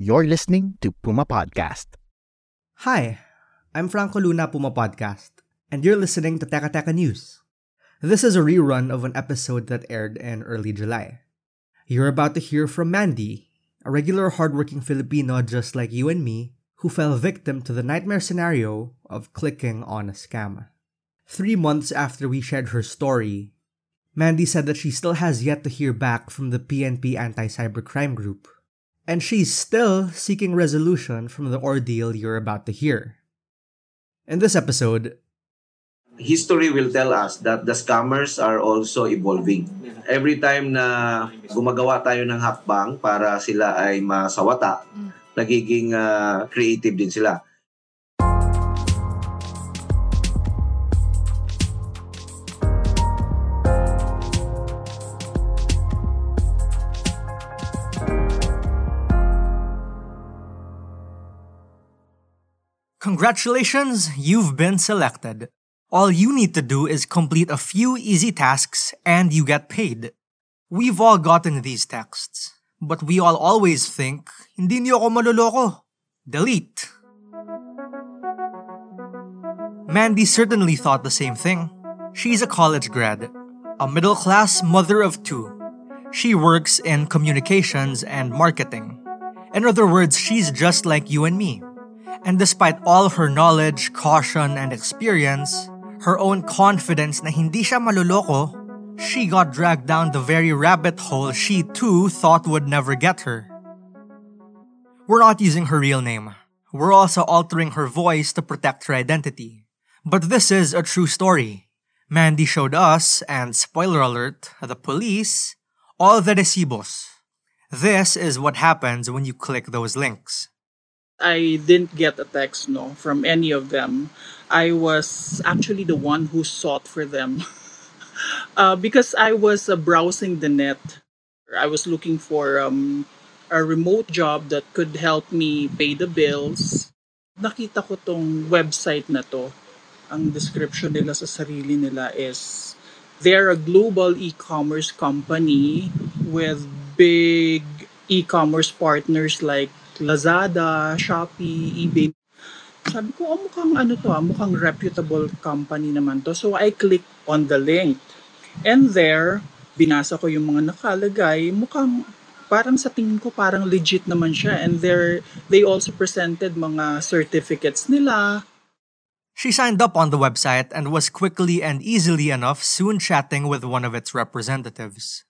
You're listening to Puma Podcast. Hi, I'm Franco Luna Puma Podcast, and you're listening to Teka Teka News. This is a rerun of an episode that aired in early July. You're about to hear from Mandy, a regular hardworking Filipino just like you and me, who fell victim to the nightmare scenario of clicking on a scam. Three months after we shared her story, Mandy said that she still has yet to hear back from the PNP anti cybercrime group, and she's still seeking resolution from the ordeal you're about to hear. In this episode, history will tell us that the scammers are also evolving. Every time na gumagawa tayo ng hakbang para sila ay masawata, nagiging uh, creative din sila. Congratulations, you've been selected. All you need to do is complete a few easy tasks and you get paid. We've all gotten these texts, but we all always think, hindi niyo ako maluloko. Delete. Mandy certainly thought the same thing. She's a college grad, a middle class mother of two. She works in communications and marketing. In other words, she's just like you and me. And despite all her knowledge, caution, and experience, her own confidence na hindi siya maluloko, she got dragged down the very rabbit hole she too thought would never get her. We're not using her real name. We're also altering her voice to protect her identity. But this is a true story. Mandy showed us, and spoiler alert, the police, all the recibos. This is what happens when you click those links. I didn't get a text no from any of them. I was actually the one who sought for them uh, because I was uh, browsing the net. I was looking for um, a remote job that could help me pay the bills. Nakita ko tong website na to. Ang description nila sa sarili nila is they're a global e-commerce company with big e-commerce partners like Lazada, Shopee, eBay. Sabi ko, oh, mukhang ano to ah, mukhang reputable company naman to. So I clicked on the link. And there, binasa ko yung mga nakalagay, mukhang parang sa tingin ko parang legit naman siya and there they also presented mga certificates nila. She signed up on the website and was quickly and easily enough soon chatting with one of its representatives.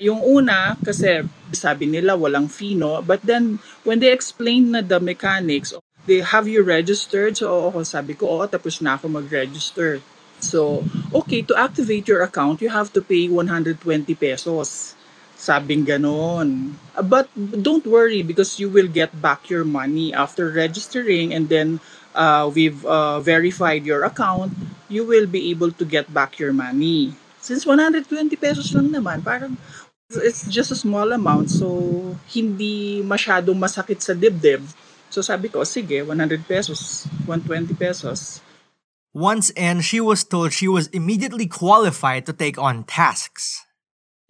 Yung una, kasi sabi nila walang fee, no? But then, when they explained na the mechanics, they have you registered? So, oo, sabi ko, oo, tapos na ako mag-register. So, okay, to activate your account, you have to pay 120 pesos. Sabing ganon. But don't worry because you will get back your money after registering and then uh, we've uh, verified your account, you will be able to get back your money. Since 120 pesos lang naman, parang it's just a small amount so hindi masyadong masakit sa dibdib. So sabi ko, sige, 100 pesos, 120 pesos. Once in, she was told she was immediately qualified to take on tasks.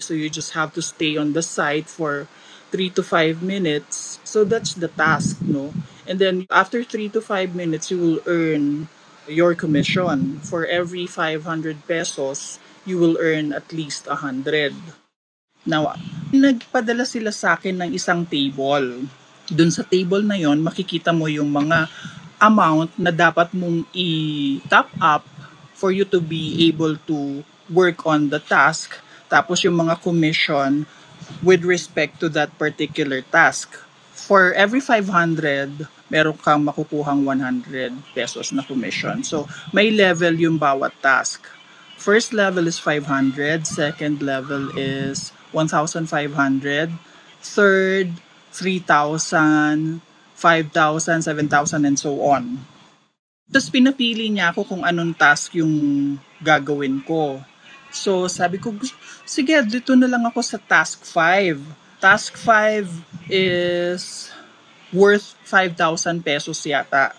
So you just have to stay on the site for 3 to 5 minutes. So that's the task, no? And then after 3 to 5 minutes, you will earn your commission. For every 500 pesos, you will earn at least 100. Now, nagpadala sila sa akin ng isang table. Doon sa table na yon, makikita mo yung mga amount na dapat mong i-top up for you to be able to work on the task. Tapos yung mga commission with respect to that particular task. For every 500, meron kang makukuhang 100 pesos na commission. So, may level yung bawat task. First level is 500, second level is 1,500, third 3,000, 5,000, 7,000 and so on. Tapos pinapili niya ako kung anong task yung gagawin ko. So sabi ko, sige, dito na lang ako sa task 5. Task 5 is worth 5,000 pesos yata.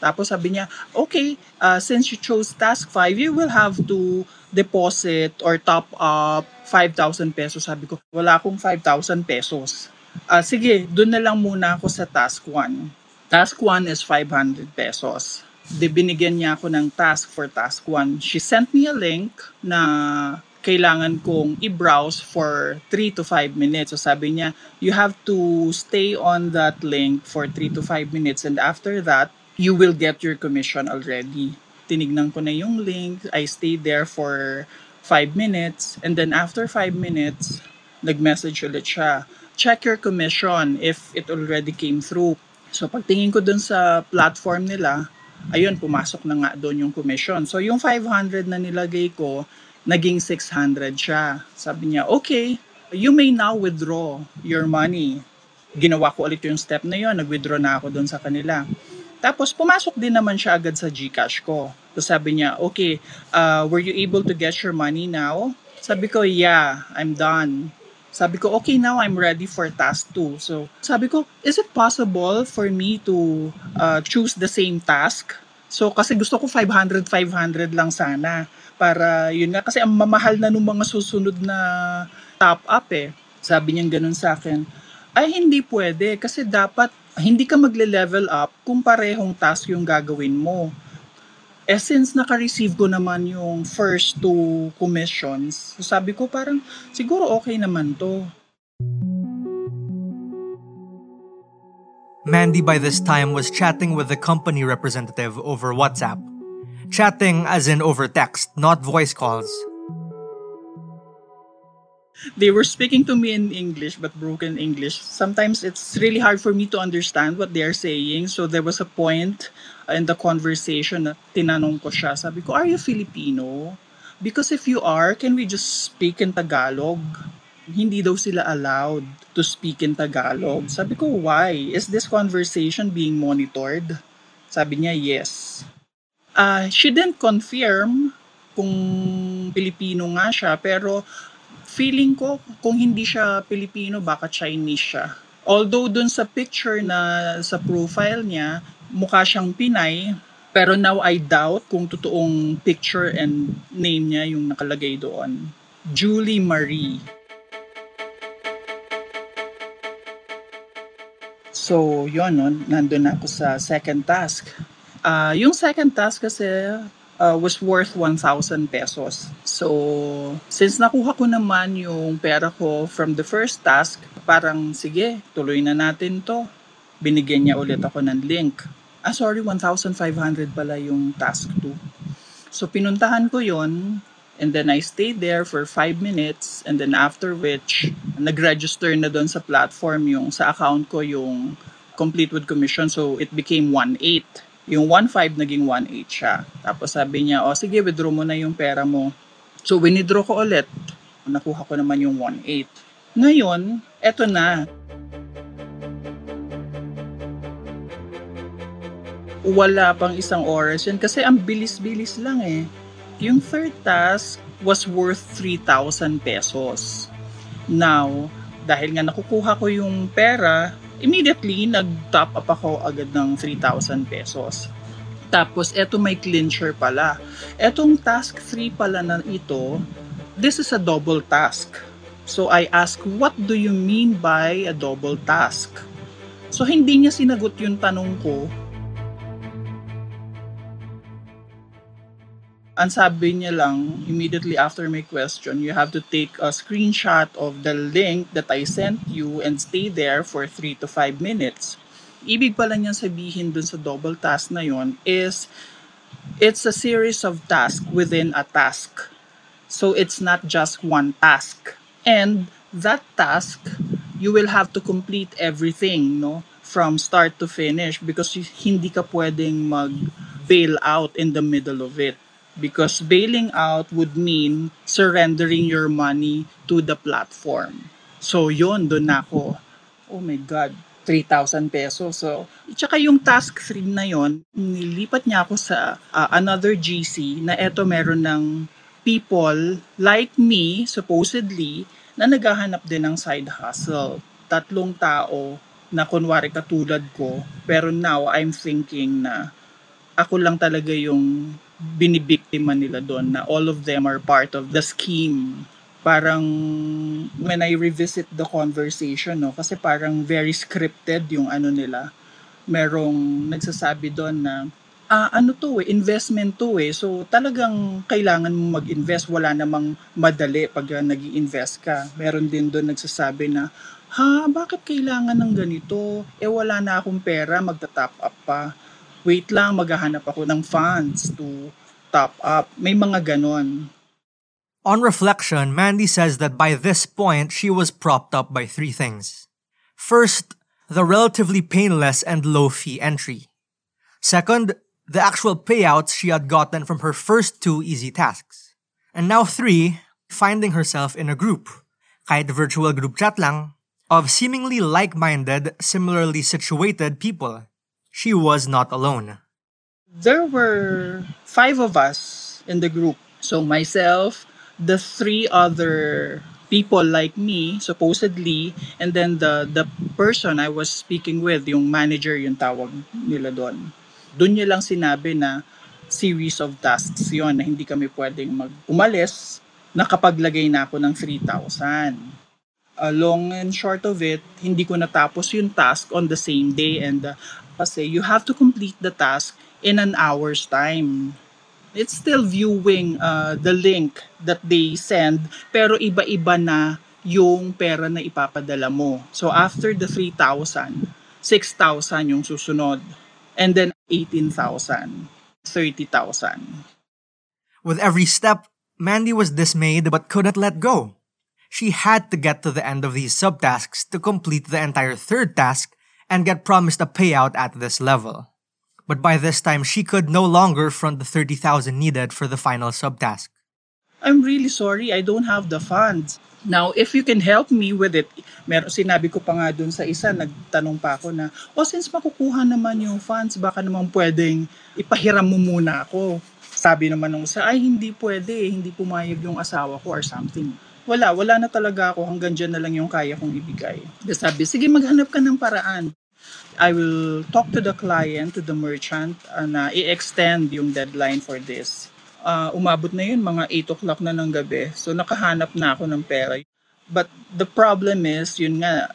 Tapos sabi niya, okay, uh, since you chose task 5, you will have to deposit or top up 5,000 pesos. Sabi ko, wala akong 5,000 pesos. Uh, sige, doon na lang muna ako sa task 1. Task 1 is 500 pesos de binigyan niya ako ng task for task 1. She sent me a link na kailangan kong i-browse for 3 to 5 minutes. So sabi niya, you have to stay on that link for 3 to 5 minutes and after that, you will get your commission already. Tinignan ko na yung link. I stayed there for 5 minutes and then after 5 minutes, nag-message ulit siya. Check your commission if it already came through. So pagtingin ko dun sa platform nila, ayun, pumasok na nga doon yung commission. So yung 500 na nilagay ko, naging 600 siya. Sabi niya, okay, you may now withdraw your money. Ginawa ko ulit yung step na yun, nag-withdraw na ako doon sa kanila. Tapos pumasok din naman siya agad sa GCash ko. So sabi niya, okay, uh, were you able to get your money now? Sabi ko, yeah, I'm done. Sabi ko, okay, now I'm ready for task 2. So, sabi ko, is it possible for me to uh, choose the same task? So, kasi gusto ko 500, 500 lang sana. Para, yun nga, kasi ang mamahal na nung mga susunod na top up eh. Sabi niya ganun sa akin, ay hindi pwede kasi dapat hindi ka magle-level up kung parehong task yung gagawin mo. Eh since naka-receive ko naman yung first two commissions, sabi ko parang siguro okay naman to. Mandy by this time was chatting with the company representative over WhatsApp. Chatting as in over text, not voice calls. They were speaking to me in English but broken English. Sometimes it's really hard for me to understand what they are saying. So there was a point in the conversation na tinanong ko siya. Sabi ko, are you Filipino? Because if you are, can we just speak in Tagalog? Hindi daw sila allowed to speak in Tagalog. Sabi ko, why? Is this conversation being monitored? Sabi niya, yes. Uh, she didn't confirm kung Pilipino nga siya, pero feeling ko kung hindi siya Pilipino, baka Chinese siya. Although dun sa picture na sa profile niya, mukha siyang Pinay, pero now I doubt kung totoong picture and name niya yung nakalagay doon. Julie Marie. So, yun, no? nandun ako sa second task. Uh, yung second task kasi uh, was worth 1,000 pesos. So, since nakuha ko naman yung pera ko from the first task, parang sige, tuloy na natin to. Binigyan niya ulit ako ng link. Ah, sorry, 1,500 pala yung task 2. So, pinuntahan ko yon and then I stayed there for 5 minutes and then after which, nag-register na doon sa platform yung sa account ko yung complete with commission so it became 1.8 yung 1.5 naging 1.8 siya. Tapos sabi niya, o oh, sige, withdraw mo na yung pera mo. So, winidraw ko ulit. Nakuha ko naman yung 1.8. Ngayon, eto na. Wala pang isang oras yan kasi ang bilis-bilis lang eh. Yung third task was worth 3,000 pesos. Now, dahil nga nakukuha ko yung pera, immediately nag-top up ako agad ng 3,000 pesos. Tapos, eto may clincher pala. Etong task 3 pala na ito, this is a double task. So, I ask, what do you mean by a double task? So, hindi niya sinagot yung tanong ko ang sabi niya lang, immediately after my question, you have to take a screenshot of the link that I sent you and stay there for 3 to 5 minutes. Ibig pala niyan sabihin dun sa double task na yon is it's a series of tasks within a task. So it's not just one task. And that task, you will have to complete everything, no? From start to finish because hindi ka pwedeng mag bail out in the middle of it because bailing out would mean surrendering your money to the platform. So yon doon ako. Oh my God, 3,000 pesos. So, tsaka yung task 3 na yon, nilipat niya ako sa uh, another GC na eto meron ng people like me, supposedly, na naghahanap din ng side hustle. Tatlong tao na kunwari katulad ko, pero now I'm thinking na ako lang talaga yung binibiktima nila doon na all of them are part of the scheme parang when I revisit the conversation, no, kasi parang very scripted yung ano nila. Merong nagsasabi doon na, ah, ano to eh, investment to eh. So talagang kailangan mo mag-invest. Wala namang madali pag nag invest ka. Meron din doon nagsasabi na, ha, bakit kailangan ng ganito? Eh wala na akong pera, magta-top up pa. Wait lang, maghahanap ako ng funds to top up. May mga ganon. On reflection, Mandy says that by this point, she was propped up by three things. First, the relatively painless and low fee entry. Second, the actual payouts she had gotten from her first two easy tasks. And now three, finding herself in a group, kahit virtual group chat lang, of seemingly like-minded, similarly situated people. She was not alone. There were five of us in the group. So myself, the three other people like me supposedly and then the the person I was speaking with yung manager yung tawag nila doon doon niya lang sinabi na series of tasks yon na hindi kami pwedeng mag umalis nakapaglagay na ako ng 3,000 uh, long and short of it hindi ko natapos yung task on the same day and uh, kasi you have to complete the task in an hour's time it's still viewing uh, the link that they send pero iba-iba na yung pera na ipapadala mo. So after the 3,000, 6,000 yung susunod. And then 18,000, 30,000. With every step, Mandy was dismayed but couldn't let go. She had to get to the end of these subtasks to complete the entire third task and get promised a payout at this level. but by this time she could no longer front the 30,000 needed for the final subtask. I'm really sorry, I don't have the funds. Now, if you can help me with it, meron sinabi ko pa nga dun sa isa, nagtanong pa ako na, oh, since makukuha naman yung funds, baka naman pwedeng ipahiram mo muna ako. Sabi naman nung isa, ay hindi pwede, hindi pumayag yung asawa ko or something. Wala, wala na talaga ako, hanggang dyan na lang yung kaya kong ibigay. Sabi, sige maghanap ka ng paraan. I will talk to the client, to the merchant, uh, na i-extend yung deadline for this. Uh, umabot na yun, mga 8 o'clock na ng gabi. So, nakahanap na ako ng pera. But the problem is, yun nga,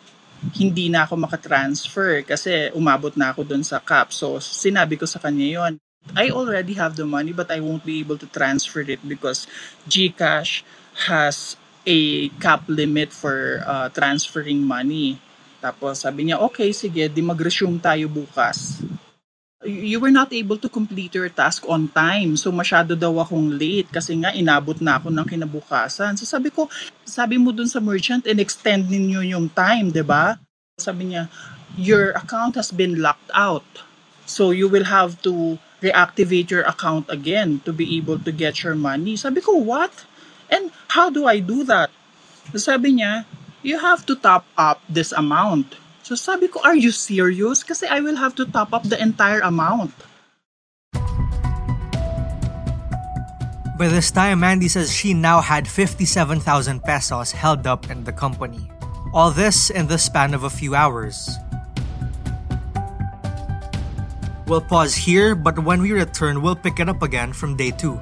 hindi na ako makatransfer kasi umabot na ako dun sa cap. So, sinabi ko sa kanya yon I already have the money but I won't be able to transfer it because GCash has a cap limit for uh, transferring money. Tapos sabi niya, okay, sige, di mag-resume tayo bukas. You were not able to complete your task on time. So masyado daw akong late kasi nga inabot na ako ng kinabukasan. So sabi ko, sabi mo dun sa merchant, in-extend ninyo yung time, di ba? Sabi niya, your account has been locked out. So you will have to reactivate your account again to be able to get your money. Sabi ko, what? And how do I do that? Sabi niya, you have to top up this amount. So sabi ko, are you serious? Kasi I will have to top up the entire amount. By this time, Mandy says she now had 57,000 pesos held up in the company. All this in the span of a few hours. We'll pause here, but when we return, we'll pick it up again from day two.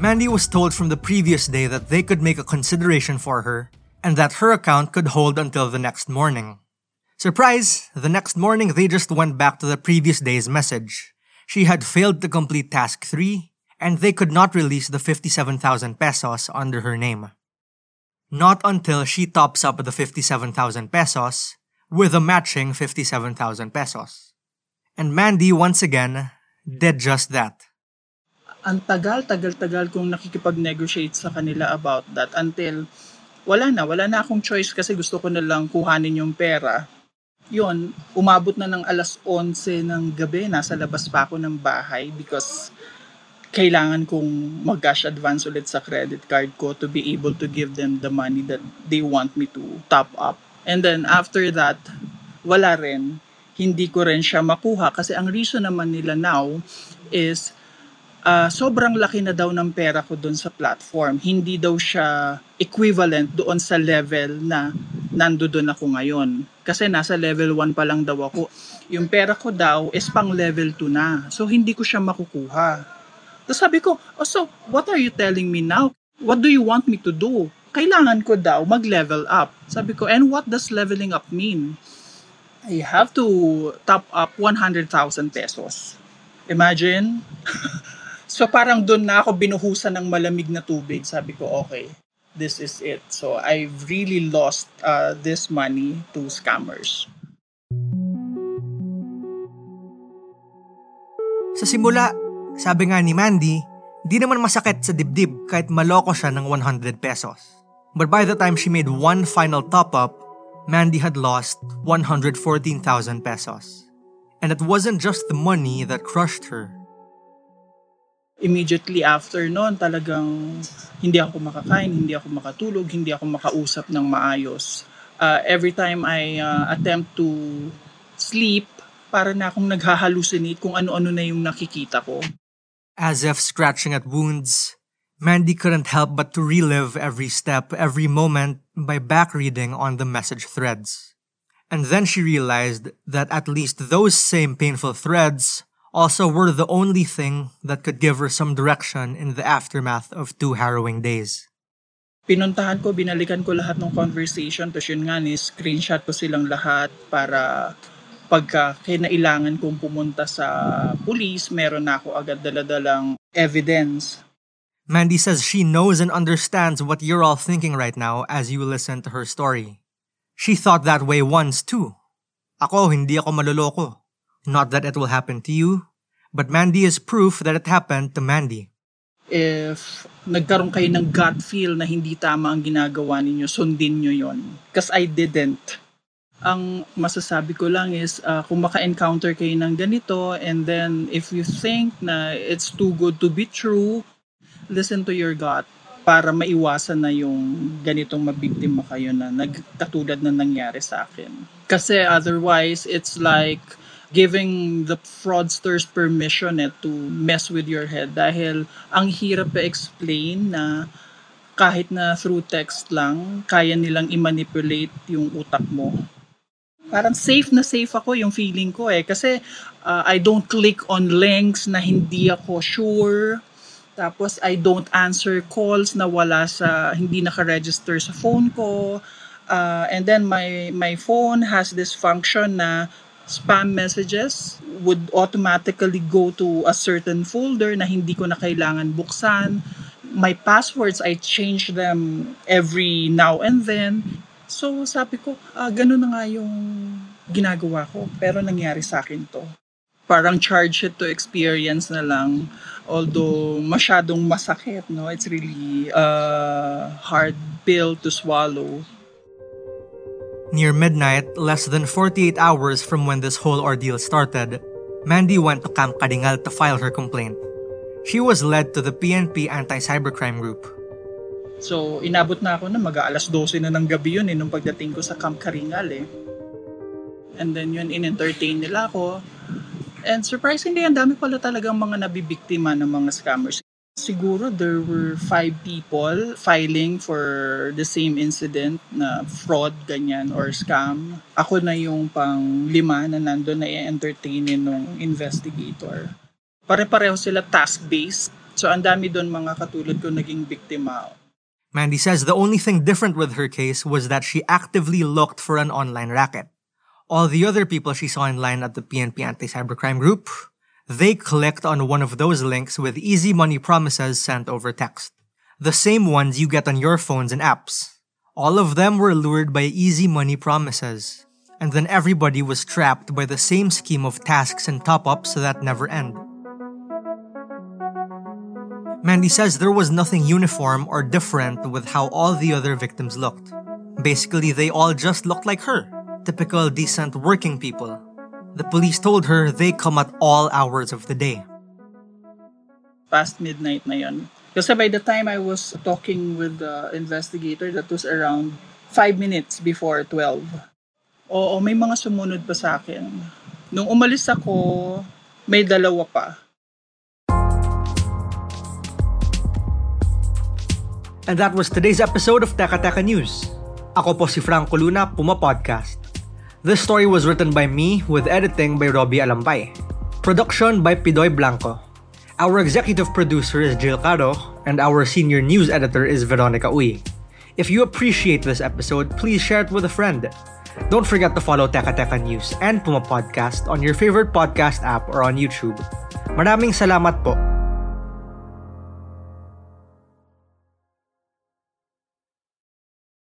Mandy was told from the previous day that they could make a consideration for her and that her account could hold until the next morning. Surprise! The next morning they just went back to the previous day's message. She had failed to complete task 3 and they could not release the 57,000 pesos under her name. Not until she tops up the 57,000 pesos with a matching 57,000 pesos. And Mandy once again did just that. Ang tagal, tagal, tagal kong nakikipag-negotiate sa kanila about that until wala na, wala na akong choice kasi gusto ko na lang kuhanin yung pera. Yun, umabot na ng alas 11 ng gabi, nasa labas pa ako ng bahay because kailangan kong mag-cash advance ulit sa credit card ko to be able to give them the money that they want me to top up. And then after that, wala rin. Hindi ko rin siya makuha kasi ang reason naman nila now is ah, sobrang laki na daw ng pera ko doon sa platform. Hindi daw siya equivalent doon sa level na nando doon ako ngayon. Kasi nasa level 1 pa lang daw ako. Yung pera ko daw is pang level 2 na. So hindi ko siya makukuha. Tapos sabi ko, oh, so what are you telling me now? What do you want me to do? Kailangan ko daw mag-level up. Sabi ko, and what does leveling up mean? I have to top up 100,000 pesos. Imagine? so parang doon na ako binuhusan ng malamig na tubig. Sabi ko, okay, this is it. So I've really lost uh, this money to scammers. Sa simula, sabi nga ni Mandy, di naman masakit sa dibdib kahit maloko siya ng 100 pesos. But by the time she made one final top-up, Mandy had lost 114,000 pesos. And it wasn't just the money that crushed her. Immediately after noon, talagang hindi ako makakain, hindi ako makatulog, hindi ako makausap ng maayos. Uh, every time I uh, attempt to sleep, para na akong naghahalucinate kung ano-ano na yung nakikita ko. As if scratching at wounds, Mandy couldn't help but to relive every step, every moment by backreading on the message threads. And then she realized that at least those same painful threads also were the only thing that could give her some direction in the aftermath of two harrowing days. Pinuntahan ko, binalikan ko lahat ng conversation, tapos yun nga, ni screenshot ko silang lahat para pagka kinailangan kong pumunta sa police, meron na ako agad daladalang evidence. Mandy says she knows and understands what you're all thinking right now as you listen to her story. She thought that way once too. Ako, hindi ako maloloko. Not that it will happen to you, but Mandy is proof that it happened to Mandy. If nagkaroon kayo ng gut feel na hindi tama ang ginagawa ninyo, sundin nyo yon. Because I didn't. Ang masasabi ko lang is uh, kung maka-encounter kayo ng ganito and then if you think na it's too good to be true, listen to your gut para maiwasan na yung ganitong mabiktima kayo na nagkatulad na nangyari sa akin. Kasi otherwise, it's like giving the fraudsters permission eh, to mess with your head dahil ang hirap pa-explain na kahit na through text lang, kaya nilang i-manipulate yung utak mo. Parang safe na safe ako yung feeling ko eh. Kasi uh, I don't click on links na hindi ako sure. Tapos I don't answer calls na wala sa hindi naka-register sa phone ko. Uh, and then my my phone has this function na spam messages would automatically go to a certain folder na hindi ko na kailangan buksan. My passwords, I change them every now and then. So sabi ko, ah, ganun na nga yung ginagawa ko. Pero nangyari sa akin to. Parang charge it to experience na lang. Although masyadong masakit, no? It's really a hard pill to swallow. Near midnight, less than 48 hours from when this whole ordeal started, Mandy went to Camp Karingal to file her complaint. She was led to the PNP Anti-Cybercrime Group. So, inabot na ako na mag-aalas 12 na ng gabi yun eh, nung pagdating ko sa Camp Karingal eh. And then yun, in-entertain nila ako. And surprisingly, ang dami pala talagang mga nabibiktima ng mga scammers. Siguro there were five people filing for the same incident na fraud, ganyan, or scam. Ako na yung pang lima na nandun na i-entertainin ng investigator. Pare-pareho sila task-based. So, ang dami doon mga katulad ko naging biktima. Mandy says the only thing different with her case was that she actively looked for an online racket. All the other people she saw in line at the PNP Anti-Cybercrime Group they clicked on one of those links with easy money promises sent over text. The same ones you get on your phones and apps. All of them were lured by easy money promises. And then everybody was trapped by the same scheme of tasks and top ups that never end. Mandy says there was nothing uniform or different with how all the other victims looked. Basically, they all just looked like her typical decent working people the police told her they come at all hours of the day. Past midnight na yun. Kasi by the time I was talking with the investigator, that was around 5 minutes before 12. Oo, may mga sumunod pa sa akin. Nung umalis ako, may dalawa pa. And that was today's episode of Teka Teka News. Ako po si Franco Luna, Puma Podcast. This story was written by me with editing by Robbie Alampay. Production by Pidoy Blanco. Our executive producer is Jill Caro, and our senior news editor is Veronica Uy. If you appreciate this episode, please share it with a friend. Don't forget to follow Teka Teka News and Puma Podcast on your favorite podcast app or on YouTube. Maraming salamat po.